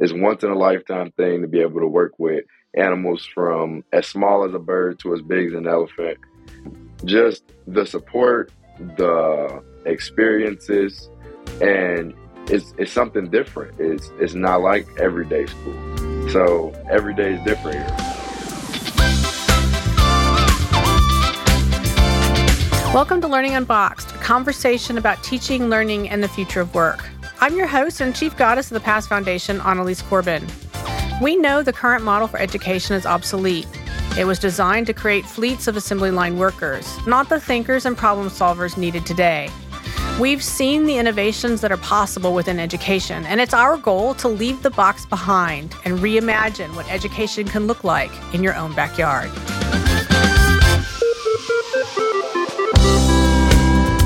it's once in a lifetime thing to be able to work with animals from as small as a bird to as big as an elephant. Just the support, the experiences, and it's it's something different. It's it's not like everyday school. So every day is different here. Welcome to Learning Unboxed, a conversation about teaching, learning, and the future of work. I'm your host and chief goddess of the Past Foundation, Annalise Corbin. We know the current model for education is obsolete. It was designed to create fleets of assembly line workers, not the thinkers and problem solvers needed today. We've seen the innovations that are possible within education, and it's our goal to leave the box behind and reimagine what education can look like in your own backyard.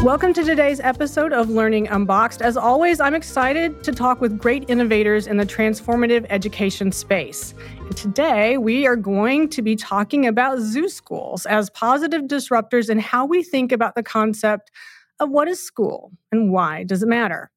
Welcome to today's episode of Learning Unboxed. As always, I'm excited to talk with great innovators in the transformative education space. And today, we are going to be talking about zoo schools as positive disruptors and how we think about the concept of what is school and why does it matter.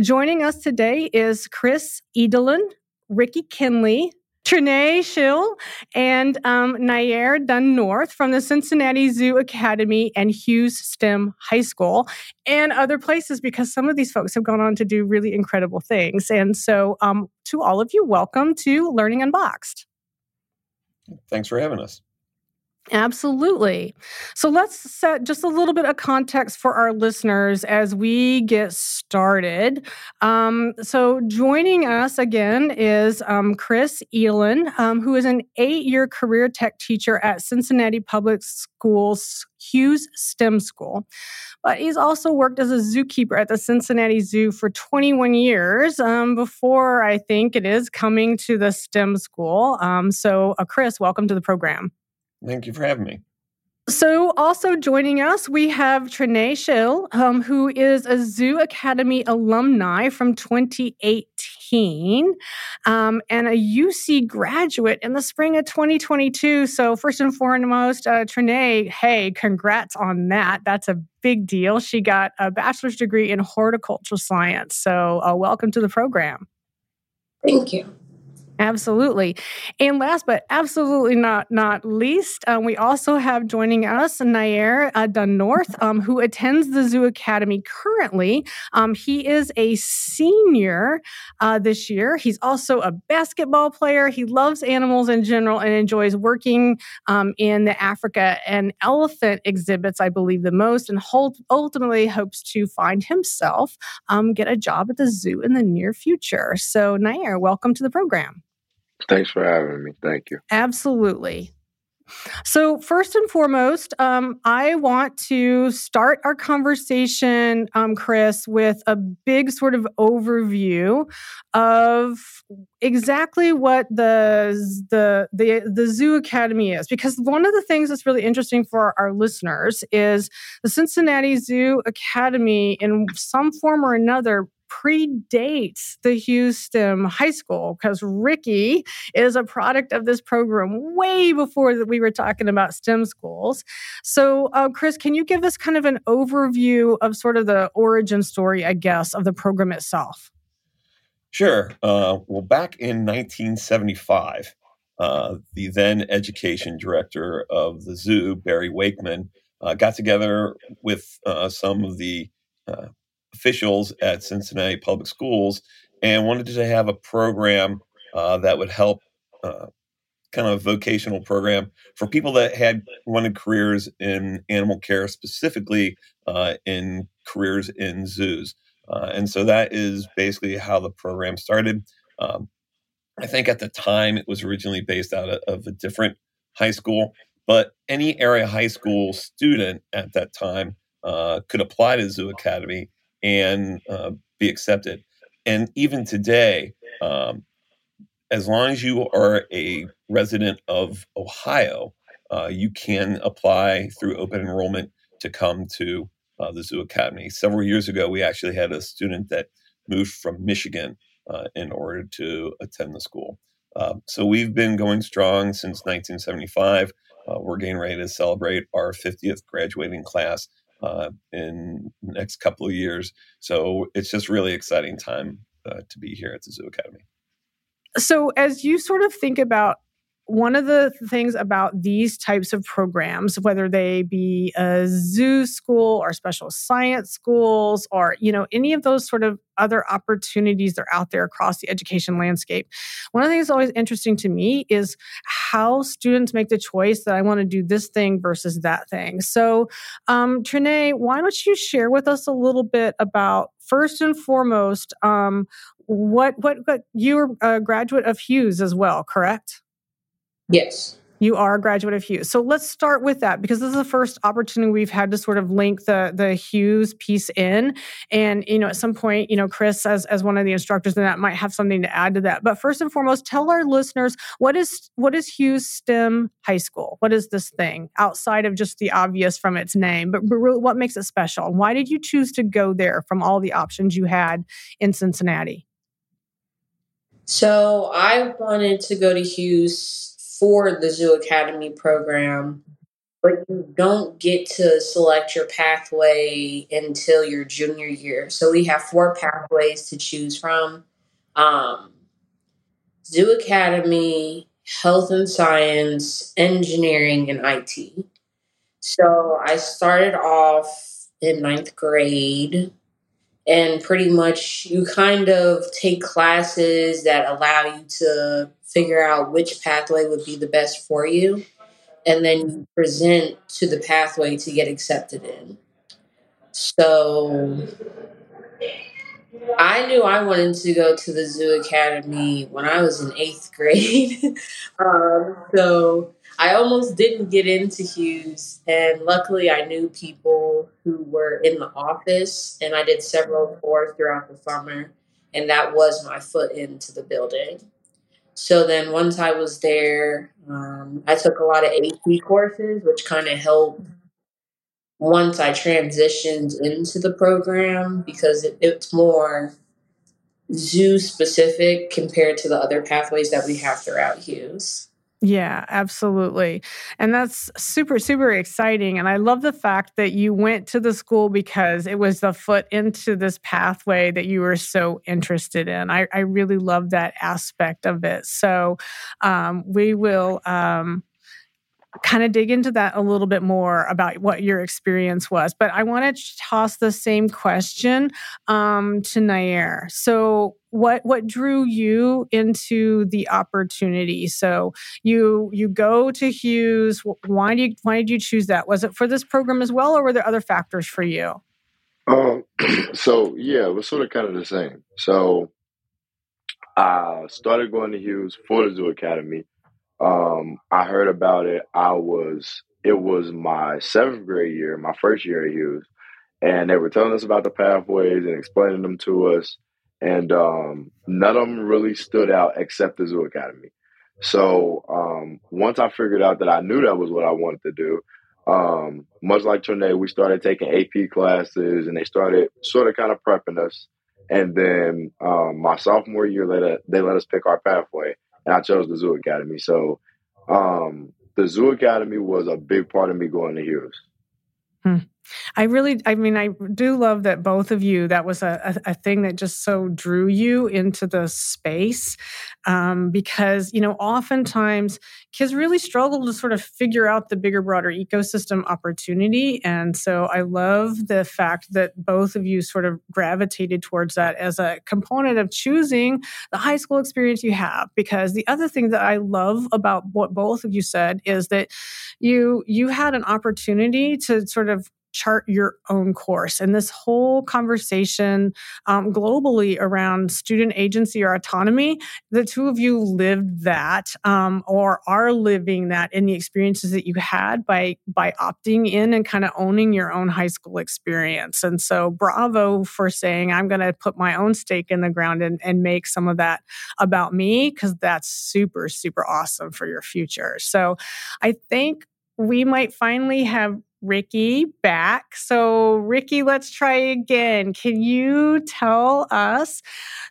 Joining us today is Chris Edelen, Rickey Kinley, Trene't Schill and um, Nhy'Aire Dunn North from the Cincinnati Zoo Academy and Hughes STEM High School and other places because some of these folks have gone on to do really incredible things. And so, um, to all of you, welcome to Learning Unboxed. Thanks for having us. Absolutely. So let's set just a little bit of context for our listeners as we get started. Um, so joining us again is um, Chris Edelen, um, who is an eight-year career tech teacher at Cincinnati Public Schools Hughes STEM School. But he's also worked as a zookeeper at the Cincinnati Zoo for 21 years um, before I think it is coming to the STEM school. Um, so, uh, Chris, welcome to the program. Thank you for having me. So, also joining us, we have Trene't Schill, um, who is a Zoo Academy alumni from 2018 um, and a UC graduate in the spring of 2022. So, first and foremost, uh, Trene't, hey, congrats on that. That's a big deal. She got a bachelor's degree in horticultural science. So, uh, welcome to the program. Thank you. Absolutely. And last but absolutely not not least, um, we also have joining us Nhy'Aire uh, Dunn North, um, who attends the Zoo Academy currently. Um, he is a senior uh, this year. He's also a basketball player. He loves animals in general and enjoys working um, in the Africa and elephant exhibits, I believe, the most, and hold, ultimately hopes to find himself um, get a job at the zoo in the near future. So, Nhy'Aire, welcome to the program. Thanks for having me. Thank you. Absolutely. So, first and foremost, um, I want to start our conversation, um, Chris, with a big sort of overview of exactly what the, the the the Zoo Academy is, because one of the things that's really interesting for our listeners is the Cincinnati Zoo Academy, in some form or another, predates the Hughes STEM High School because Rickey is a product of this program way before that we were talking about STEM schools. So, uh, Chris, can you give us kind of an overview of sort of the origin story, I guess, of the program itself? Sure. Uh, well, back in 1975, uh, the then education director of the zoo, Barry Wakeman, uh, got together with uh, some of the uh, officials at Cincinnati Public Schools and wanted to have a program uh, that would help uh, kind of vocational program for people that had wanted careers in animal care, specifically uh, in careers in zoos. Uh, and so that is basically how the program started. Um, I think at the time it was originally based out of, of a different high school, but any area high school student at that time uh, could apply to Zoo Academy and uh, be accepted. And even today, um, as long as you are a resident of Ohio, uh, you can apply through open enrollment to come to uh, the Zoo Academy. Several years ago, we actually had a student that moved from Michigan uh, in order to attend the school. Um, so we've been going strong since 1975. Uh, we're getting ready to celebrate our 50th graduating class uh, in the next couple of years. So it's just really exciting time uh, to be here at the Zoo Academy. So, as you sort of think about one of the things about these types of programs whether they be a zoo school or special science schools or you know any of those sort of other opportunities that are out there across the education landscape one of the things that's always interesting to me is how students make the choice that i want to do this thing versus that thing. So um, Trene't, why don't you share with us a little bit about first and foremost um, what, what what you're a graduate of hughes as well correct Yes. You are a graduate of Hughes. So let's start with that because this is the first opportunity we've had to sort of link the the Hughes piece in. And you know, at some point, you know, Chris as as one of the instructors in that might have something to add to that. But first and foremost, tell our listeners what is what is Hughes STEM High School? What is this thing outside of just the obvious from its name? But, but really, what makes it special? Why did you choose to go there from all the options you had in Cincinnati? So I wanted to go to Hughes for the Zoo Academy program, but you don't get to select your pathway until your junior year. So we have four pathways to choose from um, Zoo Academy, Health and Science, Engineering, and IT. So I started off in ninth grade and pretty much you kind of take classes that allow you to figure out which pathway would be the best for you and then present to the pathway to get accepted in so I knew I wanted to go to the Zoo Academy when I was in eighth grade. um, so I almost didn't get into Hughes, and luckily I knew people who were in the office, and I did several tours throughout the summer, and that was my foot into the building. So then once I was there, um, I took a lot of AP courses, which kind of helped once I transitioned into the program because it, it's more zoo specific compared to the other pathways that we have throughout Hughes. Yeah, absolutely. And that's super, super exciting. And I love the fact that you went to the school because it was the foot into this pathway that you were so interested in. I, I really love that aspect of it. So um, we will. Um, kind of dig into that a little bit more about what your experience was. But I want to toss the same question um, to Nhy'Aire. So, what what drew you into the opportunity? So you you go to Hughes. Why do you why did you choose that? Was it for this program as well, or were there other factors for you? Um, so yeah, it was sort of kind of the same. So I started going to Hughes for the Zoo Academy um, I heard about it. I was it was my seventh grade year, my first year at Hughes, and they were telling us about the pathways and explaining them to us. And um, none of them really stood out except the Zoo Academy. So um, once I figured out that I knew that was what I wanted to do, um, much like Trene't, we started taking AP classes, and they started sort of kind of prepping us. And then um, my sophomore year, they let us pick our pathway and I chose the Zoo Academy. So um, the Zoo Academy was a big part of me going to Hughes. Hmm. I really, I mean, I do love that both of you, that was a, a, a thing that just so drew you into the space. Um, because, you know, oftentimes kids really struggle to sort of figure out the bigger, broader ecosystem opportunity. And so I love the fact that both of you sort of gravitated towards that as a component of choosing the high school experience you have. Because the other thing that I love about what both of you said is that you you had an opportunity to sort of chart your own course. And this whole conversation um, globally around student agency or autonomy, the two of you lived that um, or are living that in the experiences that you had by by opting in and kind of owning your own high school experience. And so, bravo for saying I'm going to put my own stake in the ground and, and make some of that about me because that's super super awesome for your future. So, I think we might finally have Rickey back. So, Rickey, let's try again. Can you tell us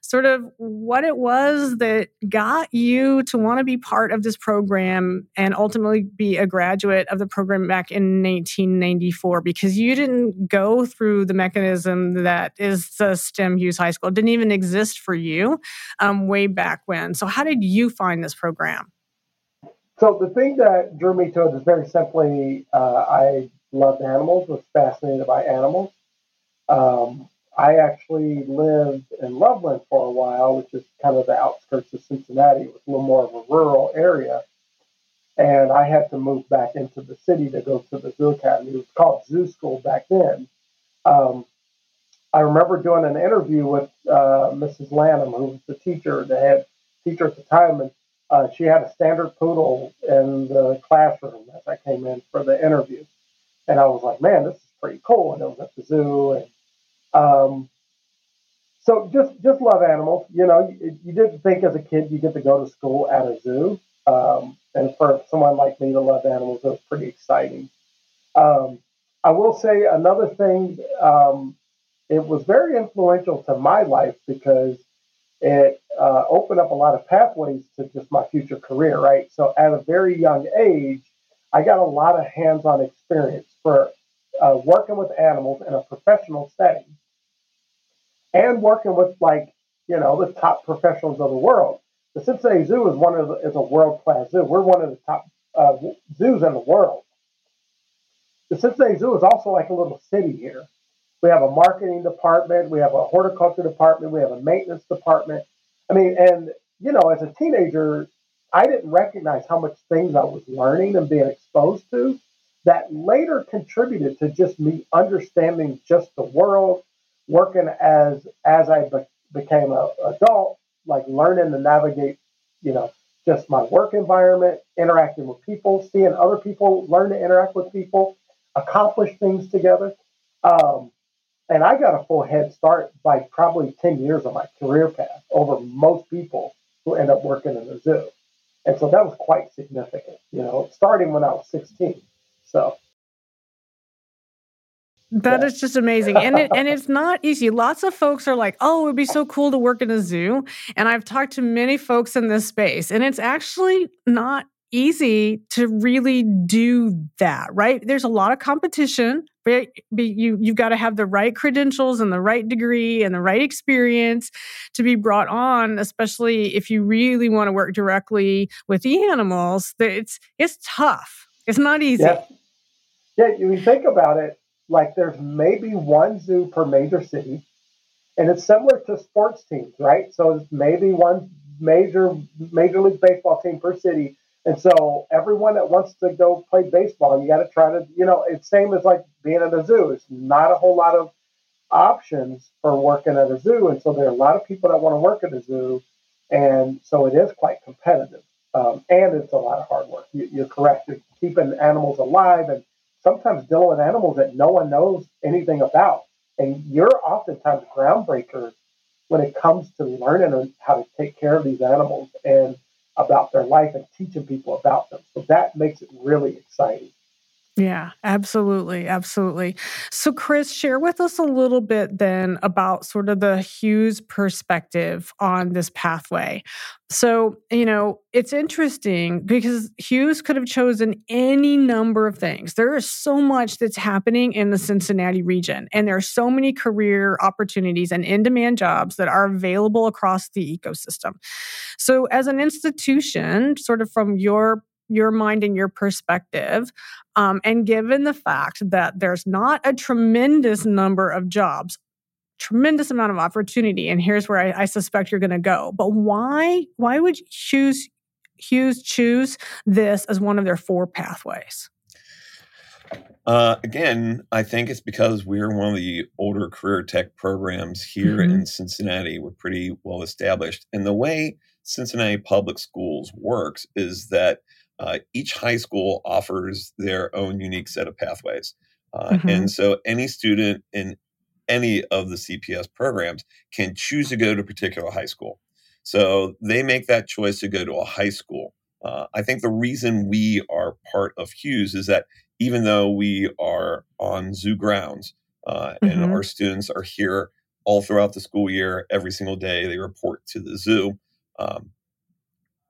sort of what it was that got you to want to be part of this program and ultimately be a graduate of the program back in 1994? Because you didn't go through the mechanism that is the STEM Hughes High School, it didn't even exist for you um, way back when. So, how did you find this program? So the thing that drew me to it is very simply uh, I loved animals, was fascinated by animals. Um, I actually lived in Loveland for a while, which is kind of the outskirts of Cincinnati. It was a little more of a rural area. And I had to move back into the city to go to the zoo academy. It was called Zoo School back then. Um, I remember doing an interview with uh, Mrs. Lanham, who was the teacher, the head teacher at the time, and uh, she had a standard poodle in the classroom as I came in for the interview. And I was like, man, this is pretty cool. And it was at the zoo. And um, so just just love animals. You know, you, you, didn't think as a kid you get to go to school at a zoo. Um, and for someone like me to love animals, it was pretty exciting. Um, I will say another thing. Um, it was very influential to my life because it uh, opened up a lot of pathways to just my future career. Right. So at a very young age, I got a lot of hands-on experience for uh, working with animals in a professional setting and working with like you know the top professionals of the world. The Cincinnati Zoo is one of the, is a world class zoo. We're one of the top uh, zoos in the world. The Cincinnati Zoo is also like a little city here. We have a marketing department, we have a horticulture department, we have a maintenance department. I mean, and you know, as a teenager, I didn't recognize how much things I was learning and being exposed to that later contributed to just me understanding just the world, working as as I be, became an adult, like learning to navigate, you know, just my work environment, interacting with people, seeing other people learn to interact with people, accomplish things together. Um, and I got a full head start by probably 10 years of my career path over most people who end up working in the zoo. And so that was quite significant, you know, starting when I was 16. So that yeah. is just amazing. And it, and it's not easy. Lots of folks are like, "Oh, it would be so cool to work in a zoo." And I've talked to many folks in this space, and it's actually not easy to really do that, right? There's a lot of competition. You you've got to have the right credentials and the right degree and the right experience to be brought on, especially if you really want to work directly with the animals. It's it's tough. It's not easy. Yeah. Yeah, you think about it, like there's maybe one zoo per major city, and it's similar to sports teams, right? So maybe one major major league baseball team per city. And so everyone that wants to go play baseball, you got to try to, you know, it's same as like being at a zoo. It's not a whole lot of options for working at a zoo, and so there are a lot of people that want to work at a zoo, and so it is quite competitive, um, and it's a lot of hard work. You, are correct. Keeping animals alive and sometimes dealing with animals that no one knows anything about. And you're oftentimes groundbreakers when it comes to learning how to take care of these animals and about their life and teaching people about them. So that makes it really exciting. Yeah, absolutely. Absolutely. So, Chris, share with us a little bit then about sort of the Hughes perspective on this pathway. So, you know, it's interesting because Hughes could have chosen any number of things. There is so much that's happening in the Cincinnati region, and there are so many career opportunities and in demand jobs that are available across the ecosystem. So, as an institution, sort of from your your mind and your perspective. Um, and given the fact that there's not a tremendous number of jobs, tremendous amount of opportunity, and here's where I, I suspect you're going to go. But why why would choose Hughes choose this as one of their four pathways? Uh, again, I think it's because we're one of the older career tech programs here mm-hmm. in Cincinnati. We're pretty well established. And the way Cincinnati Public Schools works is that uh, each high school offers their own unique set of pathways. Uh, mm-hmm. And so any student in any of the CPS programs can choose to go to a particular high school. So they make that choice to go to a high school Uh, I think the reason we are part of Hughes is that even though we are on zoo grounds uh, mm-hmm. and our students are here all throughout the school year, every single day they report to the zoo. Um,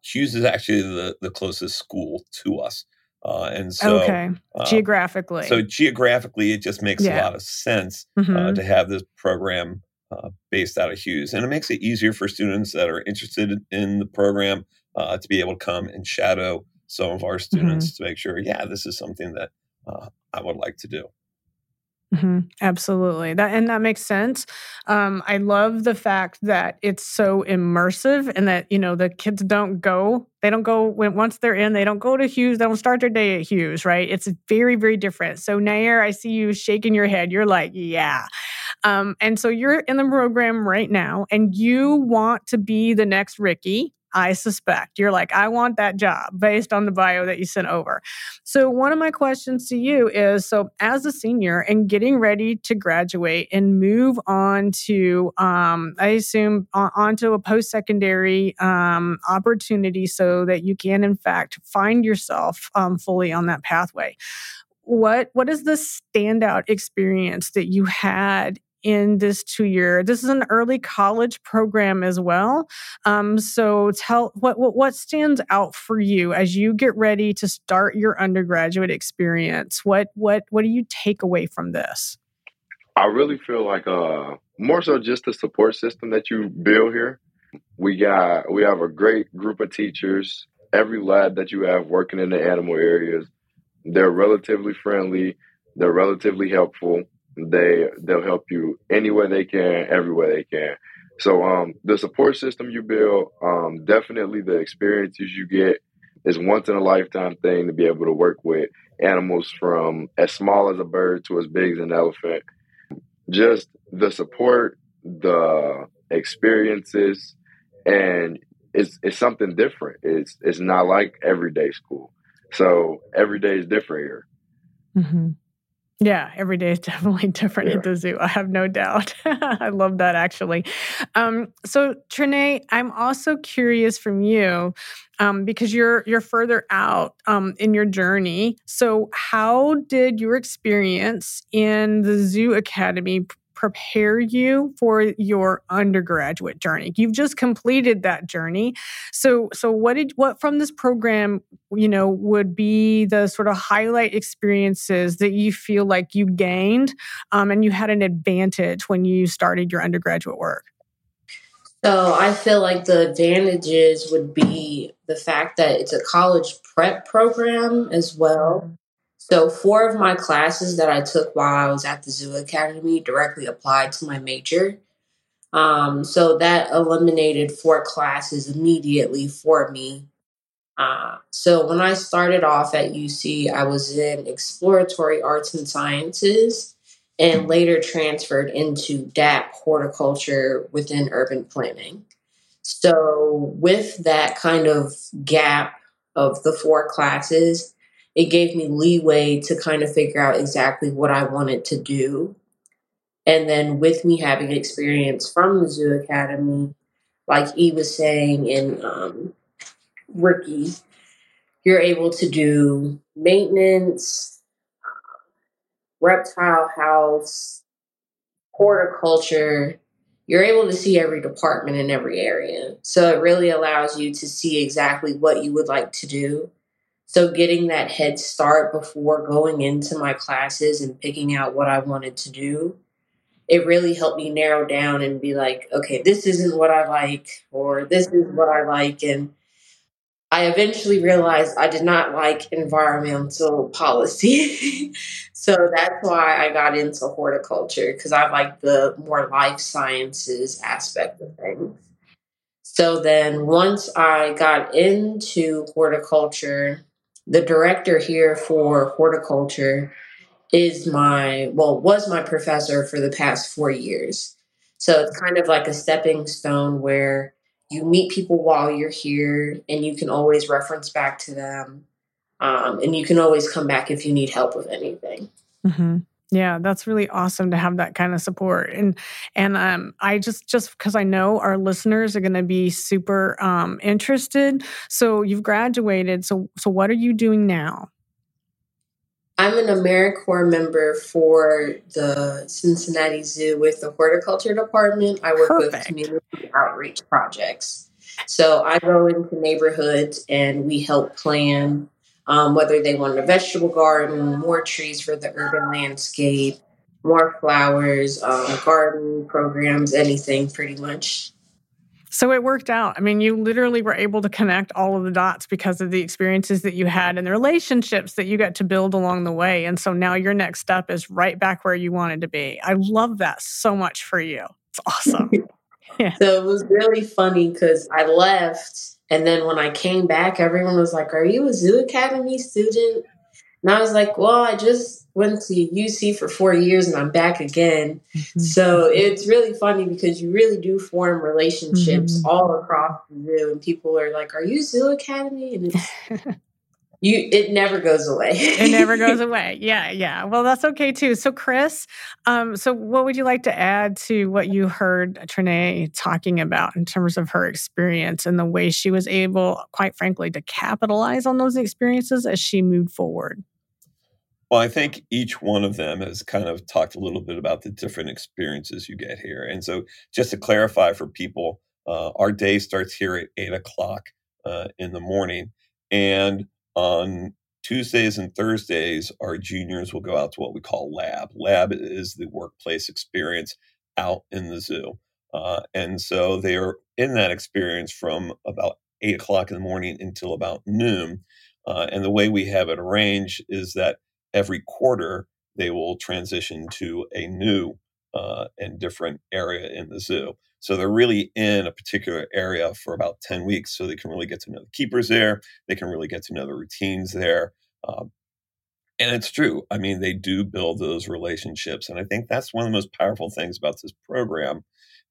Hughes is actually the, the closest school to us. Uh, and so, okay, uh, geographically. So geographically, it just makes yeah. a lot of sense uh, mm-hmm. uh, to have this program uh, based out of Hughes, and it makes it easier for students that are interested in the program uh, to be able to come and shadow some of our students mm-hmm. to make sure, yeah, this is something that I would like to do. Mm-hmm. Absolutely. That and that makes sense. Um, I love the fact that it's so immersive and that, you know, the kids don't go, they don't go when once they're in, they don't go to Hughes, they don't start their day at Hughes, right? It's very, very different. So Nhy'Aire, I see you shaking your head. You're like, yeah. Um, and so you're in the program right now and you want to be the next Rickey I suspect. You're like, I want that job based on the bio that you sent over. So, one of my questions to you is so, as a senior and getting ready to graduate and move on to, um, I assume, on, onto a post secondary um, opportunity so that you can, in fact, find yourself um, fully on that pathway. What what is the standout experience that you had in this two year. This is an early college program as well. Um, so tell what, what what stands out for you as you get ready to start your undergraduate experience. What what what do you take away from this? I really feel like uh more so just the support system that you build here. We got we have a great group of teachers. Every lab that you have working in the animal areas, they're relatively friendly. They're relatively helpful they they'll help you anywhere they can, everywhere they can. So um, the support system you build, um, definitely the experiences you get is once in a lifetime thing to be able to work with animals from as small as a bird to as big as an elephant. Just the support, the experiences, and it's it's something different. It's it's not like everyday school. So every day is different here. Mm-hmm. Yeah, every day is definitely different yeah. at the zoo. I have no doubt. I love that actually. Um, so Trene't, I'm also curious from you um, because you're you're further out um, in your journey. So how did your experience in the Zoo Academy prepare you for your undergraduate journey. You've just completed that journey. So so what did what from this program, you know, would be the sort of highlight experiences that you feel like you gained um, and you had an advantage when you started your undergraduate work? So I feel like the advantages would be the fact that it's a college prep program as well. So, four of my classes that I took while I was at the Zoo Academy directly applied to my major. Um, so, that eliminated four classes immediately for me. Uh, so, when I started off at UC, I was in exploratory arts and sciences and later transferred into DAAP horticulture within urban planning. So, with that kind of gap of the four classes, it gave me leeway to kind of figure out exactly what I wanted to do. And then with me having experience from the Zoo Academy, like E was saying in um, Rickey, you're able to do maintenance, reptile house, horticulture. You're able to see every department in every area. So it really allows you to see exactly what you would like to do so getting that head start before going into my classes and picking out what I wanted to do, it really helped me narrow down and be like, okay, this isn't what I like, or this is what I like. And I eventually realized I did not like environmental policy. so that's why I got into horticulture because I like the more life sciences aspect of things. So then once I got into horticulture, the director here for horticulture is my well was my professor for the past four years so it's kind of like a stepping stone where you meet people while you're here and you can always reference back to them um, and you can always come back if you need help with anything mm-hmm. Yeah, that's really awesome to have that kind of support. And and um I just just because I know our listeners are going to be super um interested. So you've graduated. So so what are you doing now? I'm an AmeriCorps member for the Cincinnati Zoo with the horticulture department. I work Perfect. with community outreach projects. So I go into neighborhoods and we help plan um, whether they want a vegetable garden, more trees for the urban landscape, more flowers, um, garden programs, anything pretty much. So it worked out. I mean, you literally were able to connect all of the dots because of the experiences that you had and the relationships that you got to build along the way. And so now your next step is right back where you wanted to be. I love that so much for you. It's awesome. yeah. So it was really funny because I left and then when I came back, everyone was like, Are you a Zoo Academy student? And I was like, Well, I just went to UC for four years and I'm back again. Mm-hmm. So it's really funny because you really do form relationships mm-hmm. all across the zoo. And people are like, Are you Zoo Academy? And it's you it never goes away. It never goes away. Yeah yeah. Well that's okay too. So chris um, so what would you like to add to what you heard Trene't talking about in terms of her experience and the way she was able quite frankly to capitalize on those experiences as she moved forward? Well i think each one of them has kind of talked a little bit about the different experiences you get here. And so just to clarify for people uh, our day starts here at 8 o'clock uh, in the morning. And on Tuesdays and Thursdays, our juniors will go out to what we call lab. Lab is the workplace experience out in the zoo. Uh, and so they are in that experience from about eight o'clock in the morning until about noon. Uh, and the way we have it arranged is that every quarter they will transition to a new uh, and different area in the zoo. So they're really in a particular area for about 10 weeks. So they can really get to know the keepers there. They can really get to know the routines there. Um, and it's true. I mean, they do build those relationships. And I think that's one of the most powerful things about this program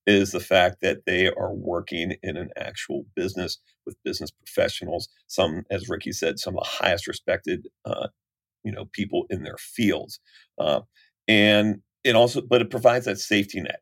is the fact that they are working in an actual business with business professionals. Some, as Rickey said, some of the highest respected, uh, you know, people in their fields. Uh, and it also, but it provides that safety net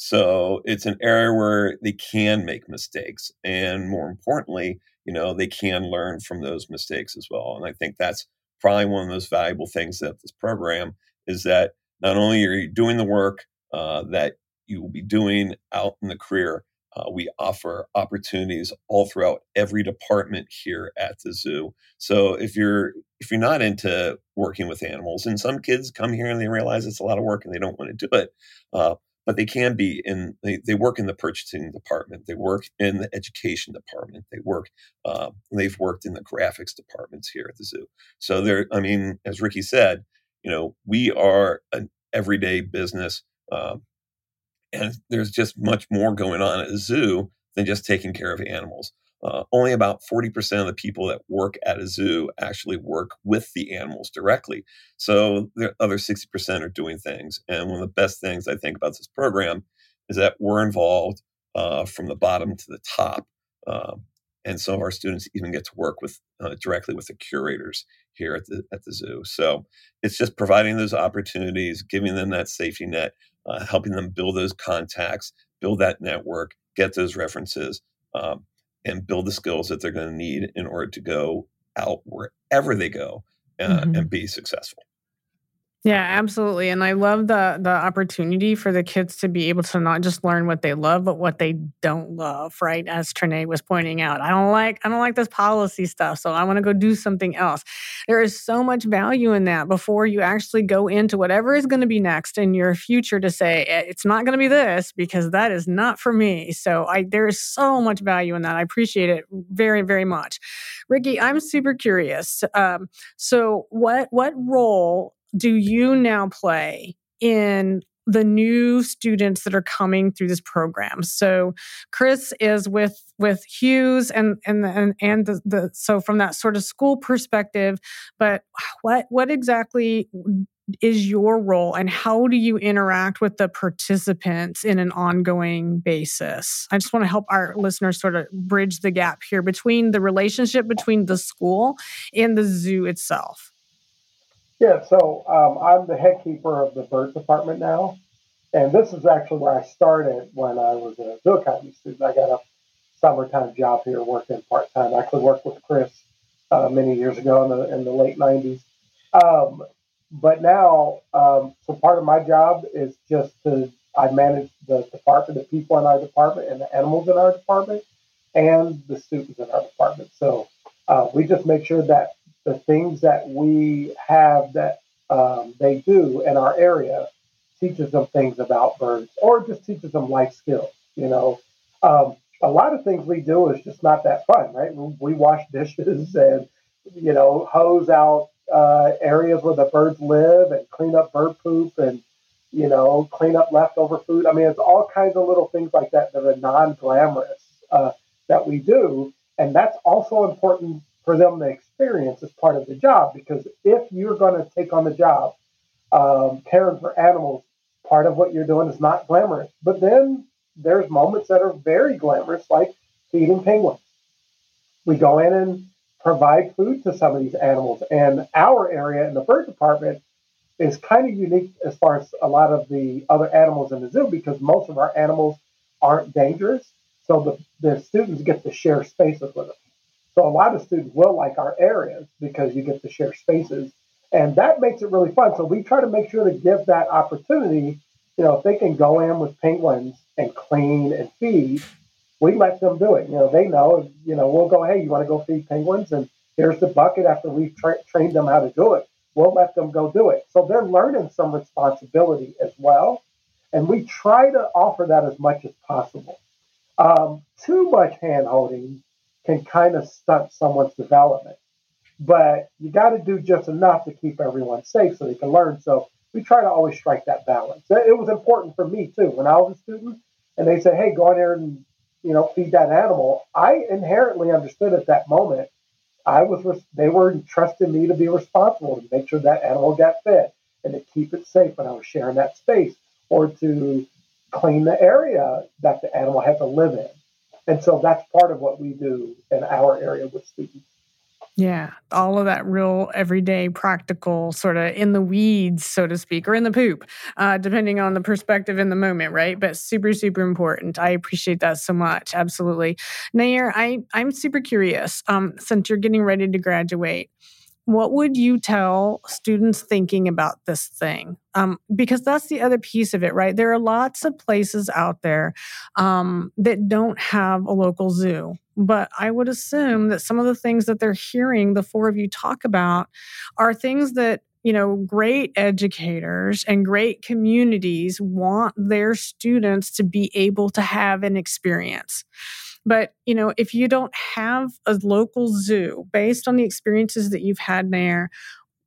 so it's an area where they can make mistakes. And more importantly, you know, they can learn from those mistakes as well. And I think that's probably one of the most valuable things that this program is that not only are you doing the work uh, that you will be doing out in the career, uh, we offer opportunities all throughout every department here at the zoo. So if you're if you're not into working with animals, and some kids come here and they realize it's a lot of work and they don't want to do it, uh, but they can be in they, they work in the purchasing department they work in the education department they work uh, they've worked in the graphics departments here at the zoo. So they're i mean as rickey said you know we are an everyday business um, and there's just much more going on at a zoo than just taking care of animals uh, only about 40% of the people that work at a zoo actually work with the animals directly. So the other 60% are doing things. And one of the best things I think about this program is that we're involved uh, from the bottom to the top. Uh, and some of our students even get to work with uh, directly with the curators here at the at the zoo. So it's just providing those opportunities, giving them that safety net, uh, helping them build those contacts, build that network, get those references. Um, and build the skills that they're going to need in order to go out wherever they go uh, mm-hmm. and be successful. Yeah, absolutely. And I love the the opportunity for the kids to be able to not just learn what they love, but what they don't love, right? As Trene't was pointing out. I don't like I don't like this policy stuff, so I want to go do something else. There is so much value in that before you actually go into whatever is going to be next in your future to say eh, it's not going to be this because that is not for me. So I there is so much value in that. I appreciate it very, very much. Rickey, I'm super curious. Um, so what what role do you now play in the new students that are coming through this program. So Chris is with with Hughes and and and, and the, the so from that sort of school perspective, but what what exactly is your role and how do you interact with the participants in an ongoing basis? I just want to help our listeners sort of bridge the gap here between the relationship between the school and the zoo itself. Yeah, so um, I'm the head keeper of the bird department now. And this is actually where I started when I was a zoo academy student. I got a summertime job here working part time. I actually worked with Chris uh, many years ago in the, in the late 90s. Um, but now, um, so part of my job is just to, I manage the department, the people in our department, and the animals in our department, and the students in our department. So uh, we just make sure that the things that we have that um, they do in our area teaches them things about birds or just teaches them life skills. You know, um, a lot of things we do is just not that fun, right? We wash dishes and, you know, hose out uh, areas where the birds live and clean up bird poop and, you know, clean up leftover food. I mean, it's all kinds of little things like that that are non glamorous uh, that we do. And that's also important for them to experience as part of the job because if you're going to take on the job um, caring for animals, part of what you're doing is not glamorous. But then there's moments that are very glamorous, like feeding penguins. We go in and provide food to some of these animals. And our area in the bird department is kind of unique as far as a lot of the other animals in the zoo because most of our animals aren't dangerous. So the, the students get to share spaces with them. So a lot of students will like our areas because you get to share spaces. And that makes it really fun. So we try to make sure to give that opportunity. You know, if they can go in with penguins and clean and feed, we let them do it. You know, they know, you know, we'll go, hey, you want to go feed penguins? And here's the bucket after we've tra- trained them how to do it. We'll let them go do it. So they're learning some responsibility as well. And we try to offer that as much as possible. Um, too much hand holding can kind of stunt someone's development, but you got to do just enough to keep everyone safe so they can learn. So we try to always strike that balance. It was important for me too. When I was a student and they said, hey, go in there and you know, feed that animal. I inherently understood at that moment I was they were entrusting me to be responsible to make sure that animal got fed and to keep it safe when I was sharing that space or to clean the area that the animal had to live in. And so that's part of what we do in our area with students. Yeah, all of that real everyday practical sort of in the weeds, so to speak, or in the poop, uh, depending on the perspective in the moment, right? But super, super important. I appreciate that so much. Absolutely. Nhy'Aire, I, I'm super curious um, since you're getting ready to graduate what would you tell students thinking about this thing? Um, because that's the other piece of it, right? There are lots of places out there um, that don't have a local zoo. But I would assume that some of the things that they're hearing the four of you talk about are things that you know, great educators and great communities want their students to be able to have an experience. But, you know, if you don't have a local zoo based on the experiences that you've had there,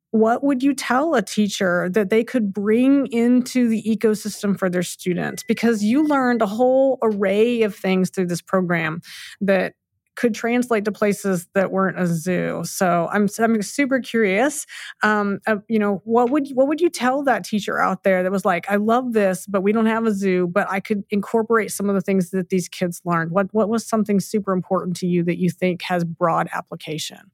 what would you tell a teacher that they could bring into the ecosystem for their students? Because you learned a whole array of things through this program that could translate to places that weren't a zoo. So I'm I'm super curious. Um, uh, you know, what would what would you tell that teacher out there that was like, I love this, but we don't have a zoo, but I could incorporate some of the things that these kids learned. What what was something super important to you that you think has broad application?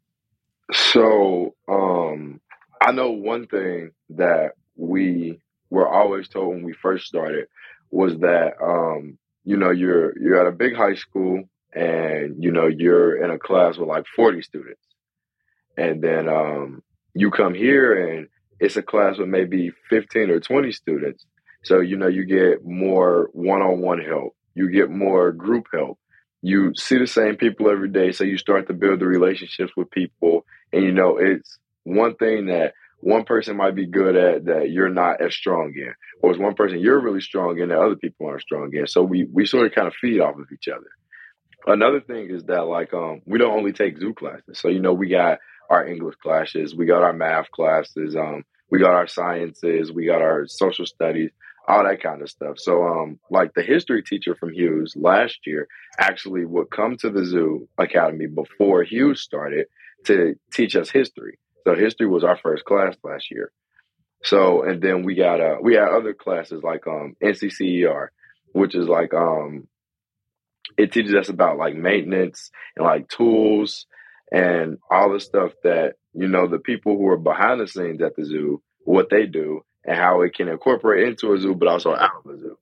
So um, I know one thing that we were always told when we first started was that um, you know you're you're at a big high school and you know you're in a class with like 40 students. And then um, you come here and it's a class with maybe 15 or 20 students. So you know you get more one-on-one help. You get more group help. You see the same people every day so you start to build the relationships with people. And you know it's one thing that one person might be good at that you're not as strong in or it's one person you're really strong in that other people aren't strong in. So we we sort of kind of feed off of each other Another thing is that like um we don't only take zoo classes. So you know we got our English classes, we got our math classes, um we got our sciences, we got our social studies, all that kind of stuff. So um like the history teacher from Hughes last year actually would come to the zoo academy before Hughes started to teach us history. So history was our first class last year. So and then we got uh we had other classes like um NCCER, which is like um it teaches us about like maintenance and like tools and all the stuff that you know, the people who are behind the scenes at the zoo, what they do, and how it can incorporate into a zoo, but also out of a zoo.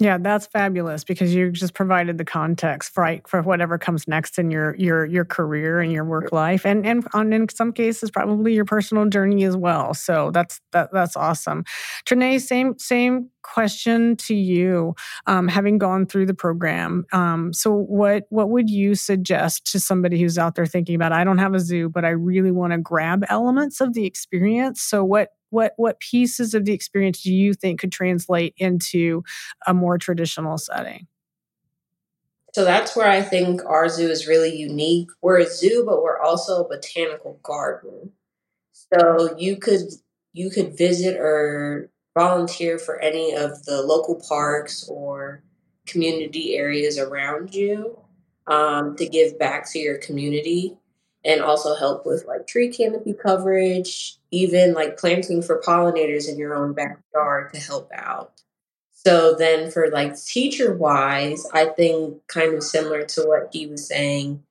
Yeah, that's fabulous because you just provided the context for for whatever comes next in your your your career and your work life, and and on, in some cases probably your personal journey as well. So that's that that's awesome. Trene't, same same question to you. Um, having gone through the program, um, so what what would you suggest to somebody who's out there thinking about I don't have a zoo, but I really want to grab elements of the experience? So what what what pieces of the experience do you think could translate into a more traditional setting? So that's where I think our zoo is really unique. We're a zoo, but we're also a botanical garden. So you could you could visit or volunteer for any of the local parks or community areas around you um, to give back to your community and also help with like tree canopy coverage, even like planting for pollinators in your own backyard to help out. So then for like teacher wise, I think kind of similar to what he was saying,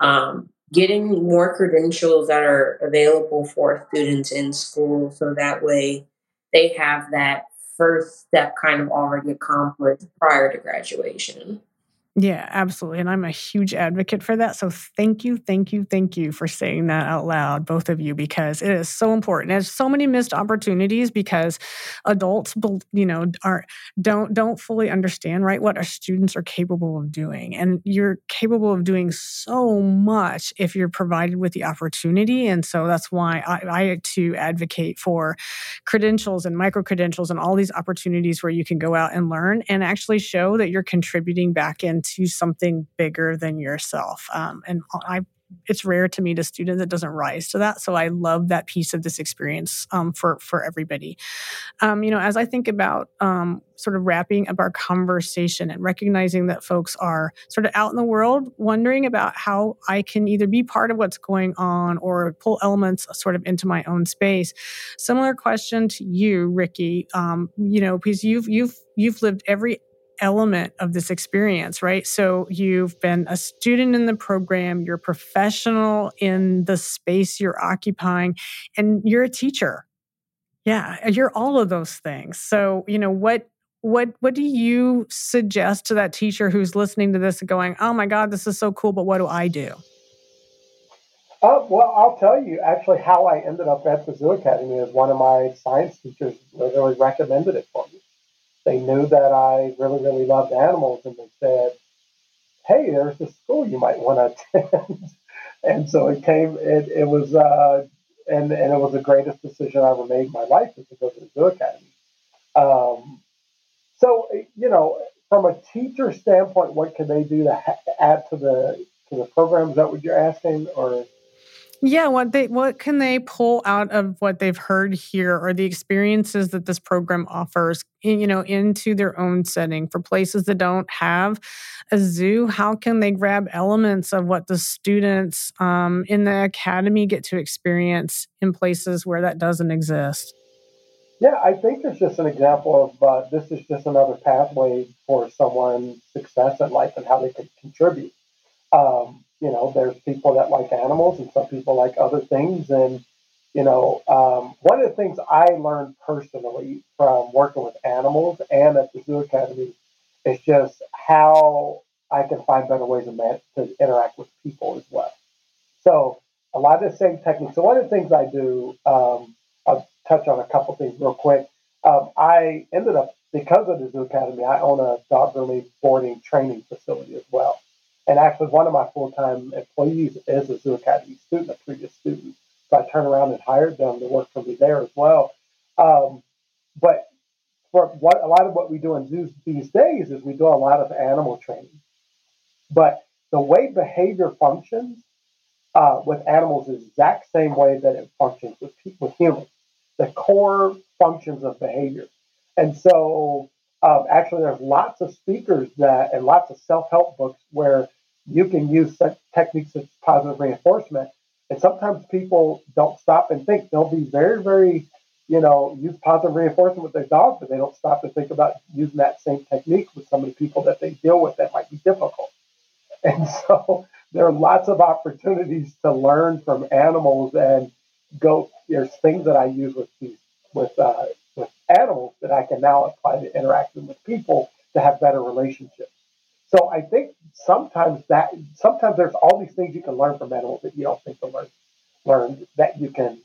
um, getting more credentials that are available for students in school so that way they have that first step kind of already accomplished prior to graduation. Yeah, absolutely. And I'm a huge advocate for that. So thank you, thank you, thank you for saying that out loud, both of you, because it is so important. There's so many missed opportunities because adults, you know, are don't don't fully understand right what our students are capable of doing, and you're capable of doing so much if you're provided with the opportunity. And so that's why I, I too advocate for credentials and micro credentials and all these opportunities where you can go out and learn and actually show that you're contributing back into to something bigger than yourself. Um, and I it's rare to meet a student that doesn't rise to that. So I love that piece of this experience um, for for everybody. Um, you know, as I think about um, sort of wrapping up our conversation and recognizing that folks are sort of out in the world wondering about how I can either be part of what's going on or pull elements sort of into my own space. Similar question to you, Rickey. Um, you know, because you've you've you've lived every element of this experience, right? So you've been a student in the program, you're professional in the space you're occupying, and you're a teacher. Yeah, you're all of those things. So, you know, what what what do you suggest to that teacher who's listening to this and going, "Oh my god, this is so cool, but what do I do?" Uh, well, I'll tell you actually how I ended up at the Zoo Academy is one of my science teachers literally recommended it for me they knew that I really, really loved animals, and they said, "Hey, there's a school you might want to attend." and so it came. It, it was, uh, and and it was the greatest decision I ever made in my life was to go to the Zoo Academy. Um, so you know, from a teacher standpoint, what can they do to ha- add to the to the program? Is that what you're asking, or yeah, what they what can they pull out of what they've heard here or the experiences that this program offers, you know, into their own setting for places that don't have a zoo? How can they grab elements of what the students um, in the academy get to experience in places where that doesn't exist? Yeah, I think there's just an example of uh, this is just another pathway for someone's success in life and how they can contribute. Um, you know, there's people that like animals and some people like other things. And, you know, um, one of the things I learned personally from working with animals and at the Zoo Academy is just how I can find better ways man- to interact with people as well. So, a lot of the same techniques. So, one of the things I do, um, I'll touch on a couple things real quick. Um, I ended up, because of the Zoo Academy, I own a dog grooming boarding training facility as well. And actually, one of my full time employees is a Zoo Academy student, a previous student. So I turned around and hired them to work for me there as well. Um, but for what a lot of what we do in zoos these days is we do a lot of animal training. But the way behavior functions uh, with animals is the exact same way that it functions with with humans. The core functions of behavior. And so, um, actually, there's lots of speakers that and lots of self help books where you can use techniques of positive reinforcement. And sometimes people don't stop and think. They'll be very, very, you know, use positive reinforcement with their dog, but they don't stop to think about using that same technique with some of the people that they deal with that might be difficult. And so there are lots of opportunities to learn from animals. And go. There's things that I use with these with uh, with animals that I can now apply to interacting with people to have better relationships. So I think sometimes that sometimes there's all these things you can learn from animals that you don't think to learn learn that you can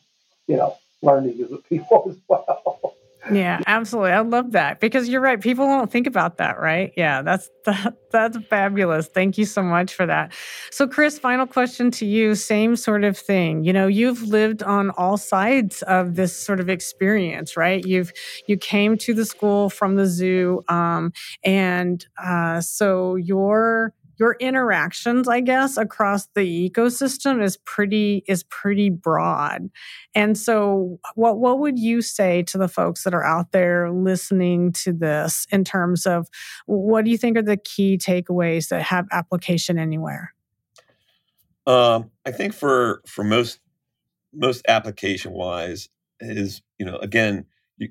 you know learn to use with people as well. Yeah, absolutely. I love that because you're right. People don't think about that, right? Yeah, that's that, that's fabulous. Thank you so much for that. So, Chris, final question to you. Same sort of thing. You know, you've lived on all sides of this sort of experience, right? You've you came to the school from the zoo, um, and uh, so your your interactions i guess across the ecosystem is pretty is pretty broad. And so what what would you say to the folks that are out there listening to this in terms of what do you think are the key takeaways that have application anywhere? Um, i think for for most most application wise is you know again you,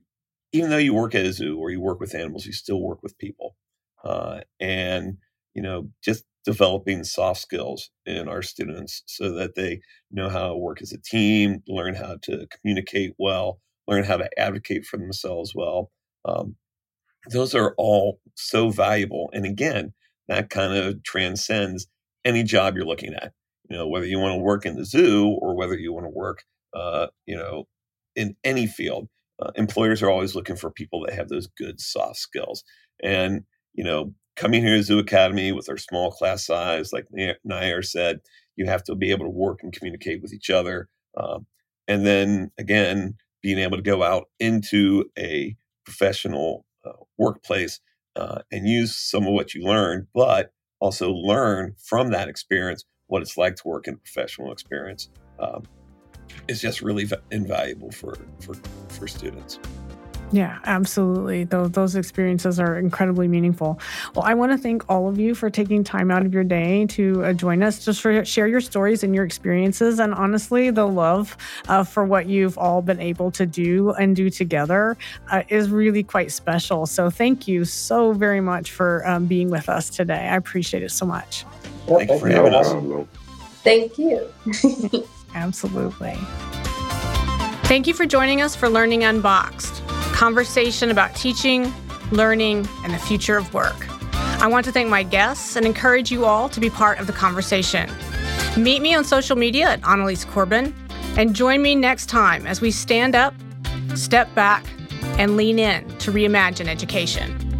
even though you work at a zoo or you work with animals you still work with people. Uh, and you know, just developing soft skills in our students so that they know how to work as a team, learn how to communicate well, learn how to advocate for themselves well. Um, those are all so valuable. And again, that kind of transcends any job you're looking at. You know, whether you want to work in the zoo or whether you want to work, uh, you know, in any field, uh, employers are always looking for people that have those good soft skills. And you know, coming here to Zoo Academy with our small class size, like Nhy'Aire said, you have to be able to work and communicate with each other. Um, and then again, being able to go out into a professional uh, workplace uh, and use some of what you learned, but also learn from that experience what it's like to work in professional experience um, is just really invaluable for, for, for students. Yeah, absolutely. Those, those experiences are incredibly meaningful. Well, I want to thank all of you for taking time out of your day to uh, join us, just for share your stories and your experiences, and honestly, the love uh, for what you've all been able to do and do together uh, is really quite special. So, thank you so very much for um, being with us today. I appreciate it so much. Well, thank you for having us. Thank you. Absolutely. Thank you for joining us for Learning Unboxed conversation about teaching, learning, and the future of work. I want to thank my guests and encourage you all to be part of the conversation. Meet me on social media at Annalise Corbin and join me next time as we stand up, step back, and lean in to reimagine education.